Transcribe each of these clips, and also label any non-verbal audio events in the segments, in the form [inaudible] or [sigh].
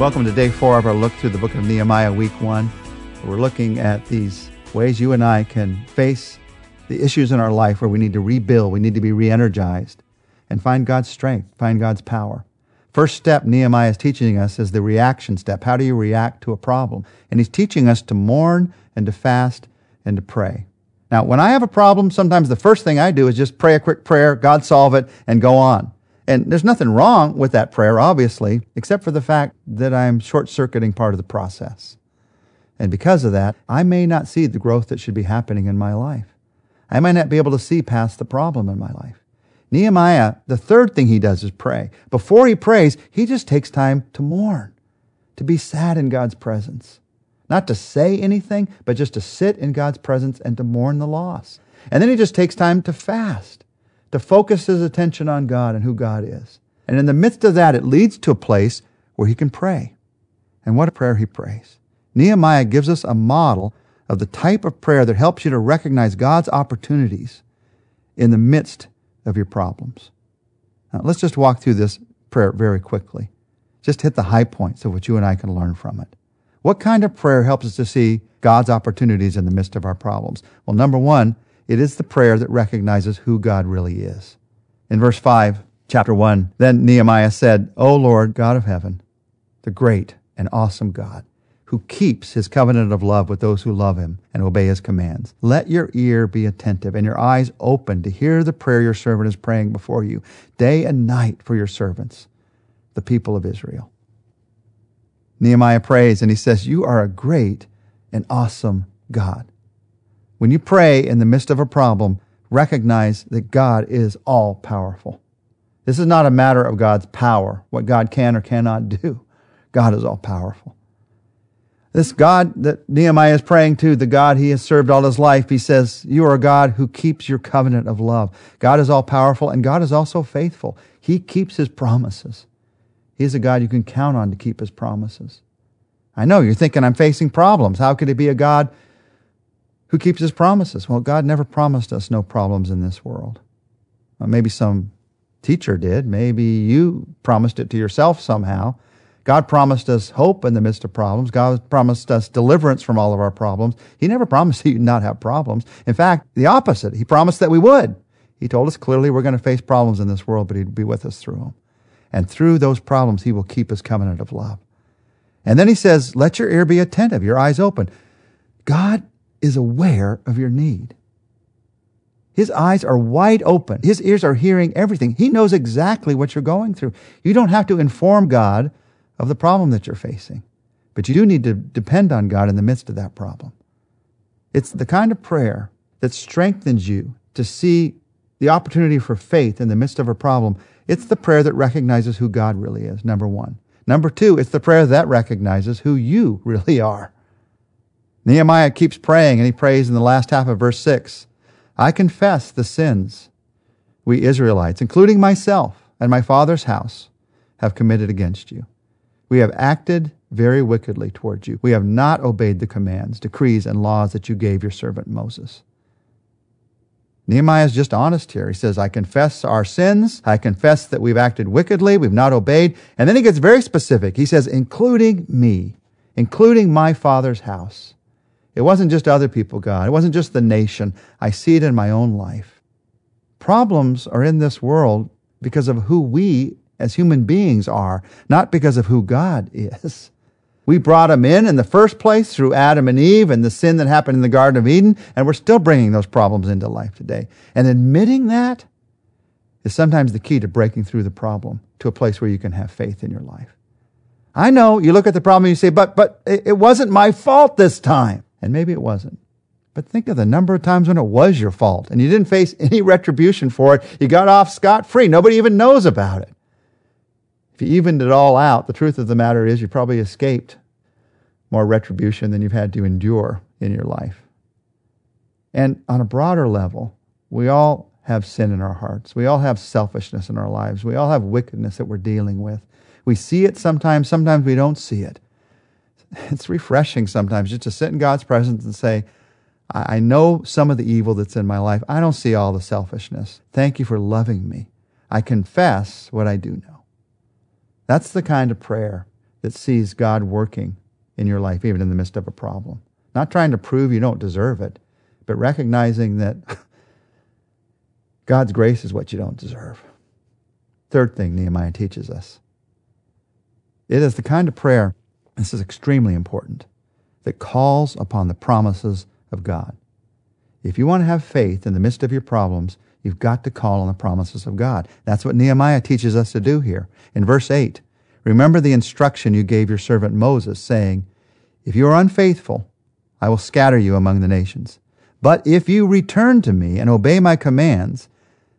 Welcome to day four of our look through the book of Nehemiah, week one. We're looking at these ways you and I can face the issues in our life where we need to rebuild, we need to be re energized, and find God's strength, find God's power. First step Nehemiah is teaching us is the reaction step. How do you react to a problem? And he's teaching us to mourn and to fast and to pray. Now, when I have a problem, sometimes the first thing I do is just pray a quick prayer, God solve it, and go on. And there's nothing wrong with that prayer, obviously, except for the fact that I'm short circuiting part of the process. And because of that, I may not see the growth that should be happening in my life. I might not be able to see past the problem in my life. Nehemiah, the third thing he does is pray. Before he prays, he just takes time to mourn, to be sad in God's presence. Not to say anything, but just to sit in God's presence and to mourn the loss. And then he just takes time to fast to focus his attention on God and who God is. And in the midst of that, it leads to a place where he can pray. And what a prayer he prays. Nehemiah gives us a model of the type of prayer that helps you to recognize God's opportunities in the midst of your problems. Now, let's just walk through this prayer very quickly. Just hit the high points of what you and I can learn from it. What kind of prayer helps us to see God's opportunities in the midst of our problems? Well, number one, it is the prayer that recognizes who God really is. In verse 5, chapter 1, then Nehemiah said, O Lord, God of heaven, the great and awesome God, who keeps his covenant of love with those who love him and obey his commands. Let your ear be attentive and your eyes open to hear the prayer your servant is praying before you day and night for your servants, the people of Israel. Nehemiah prays and he says, You are a great and awesome God. When you pray in the midst of a problem, recognize that God is all powerful. This is not a matter of God's power, what God can or cannot do. God is all powerful. This God that Nehemiah is praying to, the God he has served all his life, he says, You are a God who keeps your covenant of love. God is all powerful and God is also faithful. He keeps his promises. He is a God you can count on to keep his promises. I know you're thinking I'm facing problems. How could it be a God who keeps his promises? Well, God never promised us no problems in this world. Well, maybe some teacher did. Maybe you promised it to yourself somehow. God promised us hope in the midst of problems. God promised us deliverance from all of our problems. He never promised [laughs] that you not have problems. In fact, the opposite. He promised that we would. He told us clearly we're going to face problems in this world, but He'd be with us through them. And through those problems, He will keep His covenant of love. And then He says, let your ear be attentive, your eyes open. God is aware of your need. His eyes are wide open. His ears are hearing everything. He knows exactly what you're going through. You don't have to inform God of the problem that you're facing, but you do need to depend on God in the midst of that problem. It's the kind of prayer that strengthens you to see the opportunity for faith in the midst of a problem. It's the prayer that recognizes who God really is, number one. Number two, it's the prayer that recognizes who you really are. Nehemiah keeps praying, and he prays in the last half of verse 6 I confess the sins we Israelites, including myself and my father's house, have committed against you. We have acted very wickedly towards you. We have not obeyed the commands, decrees, and laws that you gave your servant Moses. Nehemiah is just honest here. He says, I confess our sins. I confess that we've acted wickedly. We've not obeyed. And then he gets very specific. He says, including me, including my father's house. It wasn't just other people, God. It wasn't just the nation. I see it in my own life. Problems are in this world because of who we as human beings are, not because of who God is. We brought them in in the first place through Adam and Eve and the sin that happened in the Garden of Eden, and we're still bringing those problems into life today. And admitting that is sometimes the key to breaking through the problem to a place where you can have faith in your life. I know you look at the problem and you say, but, but it wasn't my fault this time. And maybe it wasn't. But think of the number of times when it was your fault and you didn't face any retribution for it. You got off scot free. Nobody even knows about it. If you evened it all out, the truth of the matter is you probably escaped more retribution than you've had to endure in your life. And on a broader level, we all have sin in our hearts. We all have selfishness in our lives. We all have wickedness that we're dealing with. We see it sometimes, sometimes we don't see it it's refreshing sometimes just to sit in God's presence and say, I know some of the evil that's in my life. I don't see all the selfishness. Thank you for loving me. I confess what I do know. That's the kind of prayer that sees God working in your life, even in the midst of a problem. Not trying to prove you don't deserve it, but recognizing that [laughs] God's grace is what you don't deserve. Third thing Nehemiah teaches us it is the kind of prayer, this is extremely important, that calls upon the promises of God. If you want to have faith in the midst of your problems, you've got to call on the promises of God. That's what Nehemiah teaches us to do here. In verse 8, remember the instruction you gave your servant Moses, saying, If you are unfaithful, I will scatter you among the nations. But if you return to me and obey my commands,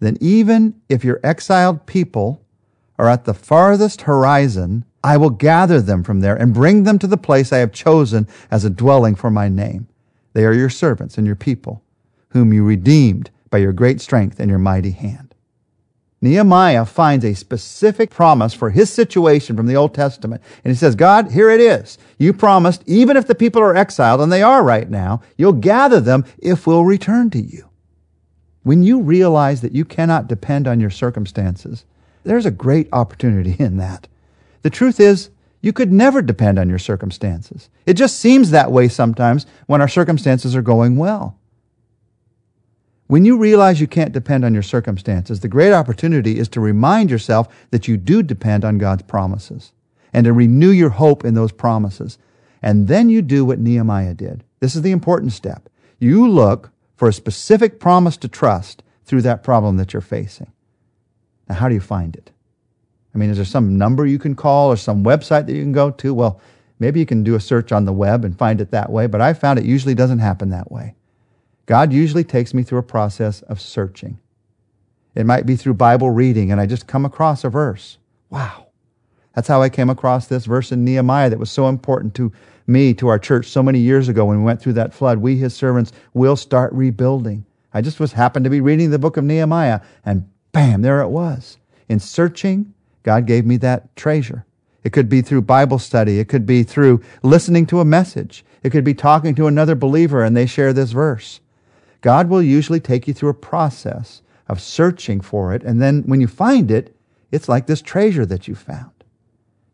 then even if your exiled people are at the farthest horizon, I will gather them from there and bring them to the place I have chosen as a dwelling for my name. They are your servants and your people, whom you redeemed by your great strength and your mighty hand. Nehemiah finds a specific promise for his situation from the Old Testament. And he says, God, here it is. You promised, even if the people are exiled, and they are right now, you'll gather them if we'll return to you. When you realize that you cannot depend on your circumstances, there's a great opportunity in that. The truth is, you could never depend on your circumstances. It just seems that way sometimes when our circumstances are going well. When you realize you can't depend on your circumstances, the great opportunity is to remind yourself that you do depend on God's promises and to renew your hope in those promises. And then you do what Nehemiah did. This is the important step. You look for a specific promise to trust through that problem that you're facing. Now, how do you find it? I mean, is there some number you can call or some website that you can go to? Well, maybe you can do a search on the web and find it that way, but I found it usually doesn't happen that way. God usually takes me through a process of searching. It might be through Bible reading, and I just come across a verse. Wow. That's how I came across this verse in Nehemiah that was so important to me, to our church, so many years ago when we went through that flood. We, his servants, will start rebuilding. I just was happened to be reading the book of Nehemiah, and bam, there it was. In searching, God gave me that treasure. It could be through Bible study. It could be through listening to a message. It could be talking to another believer and they share this verse. God will usually take you through a process of searching for it. And then when you find it, it's like this treasure that you found.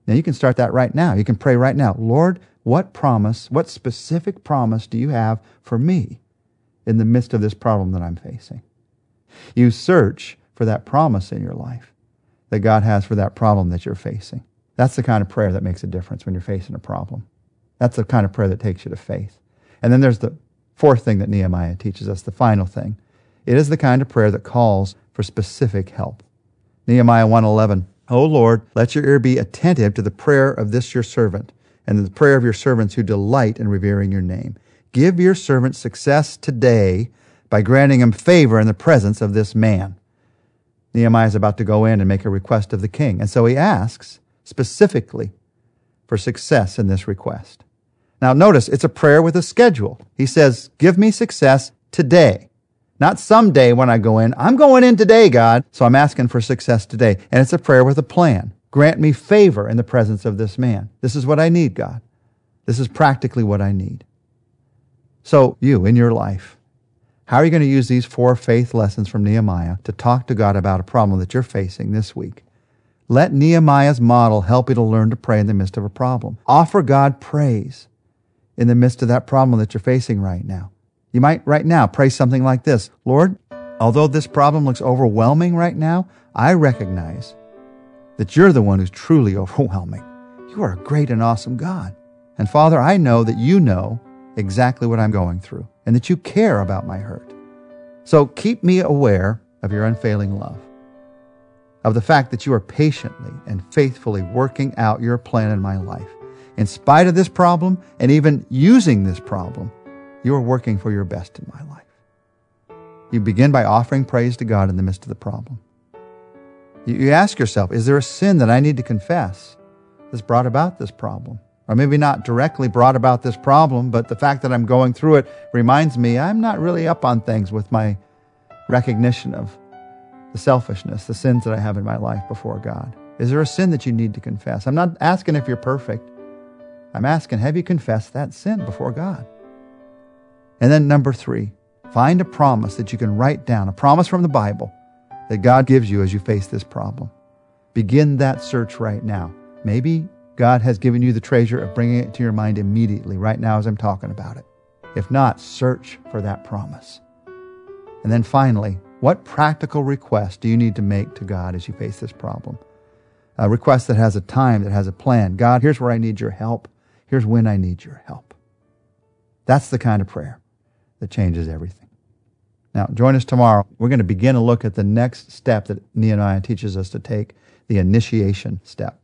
Now you can start that right now. You can pray right now. Lord, what promise, what specific promise do you have for me in the midst of this problem that I'm facing? You search for that promise in your life that God has for that problem that you're facing. That's the kind of prayer that makes a difference when you're facing a problem. That's the kind of prayer that takes you to faith. And then there's the fourth thing that Nehemiah teaches us, the final thing. It is the kind of prayer that calls for specific help. Nehemiah 1:11. O Lord, let your ear be attentive to the prayer of this your servant and the prayer of your servants who delight in revering your name. Give your servant success today by granting him favor in the presence of this man. Nehemiah is about to go in and make a request of the king. And so he asks specifically for success in this request. Now, notice it's a prayer with a schedule. He says, Give me success today, not someday when I go in. I'm going in today, God. So I'm asking for success today. And it's a prayer with a plan. Grant me favor in the presence of this man. This is what I need, God. This is practically what I need. So, you in your life, how are you going to use these four faith lessons from Nehemiah to talk to God about a problem that you're facing this week? Let Nehemiah's model help you to learn to pray in the midst of a problem. Offer God praise in the midst of that problem that you're facing right now. You might right now pray something like this Lord, although this problem looks overwhelming right now, I recognize that you're the one who's truly [laughs] overwhelming. You are a great and awesome God. And Father, I know that you know exactly what I'm going through and that you care about my hurt. So keep me aware of your unfailing love, of the fact that you are patiently and faithfully working out your plan in my life. In spite of this problem and even using this problem, you are working for your best in my life. You begin by offering praise to God in the midst of the problem. You ask yourself, is there a sin that I need to confess that's brought about this problem? Or maybe not directly brought about this problem, but the fact that I'm going through it reminds me I'm not really up on things with my recognition of the selfishness, the sins that I have in my life before God. Is there a sin that you need to confess? I'm not asking if you're perfect. I'm asking, have you confessed that sin before God? And then number three, find a promise that you can write down, a promise from the Bible that God gives you as you face this problem. Begin that search right now. Maybe God has given you the treasure of bringing it to your mind immediately, right now as I'm talking about it. If not, search for that promise. And then finally, what practical request do you need to make to God as you face this problem? A request that has a time, that has a plan. God, here's where I need your help. Here's when I need your help. That's the kind of prayer that changes everything. Now, join us tomorrow. We're going to begin a look at the next step that Nehemiah teaches us to take, the initiation step.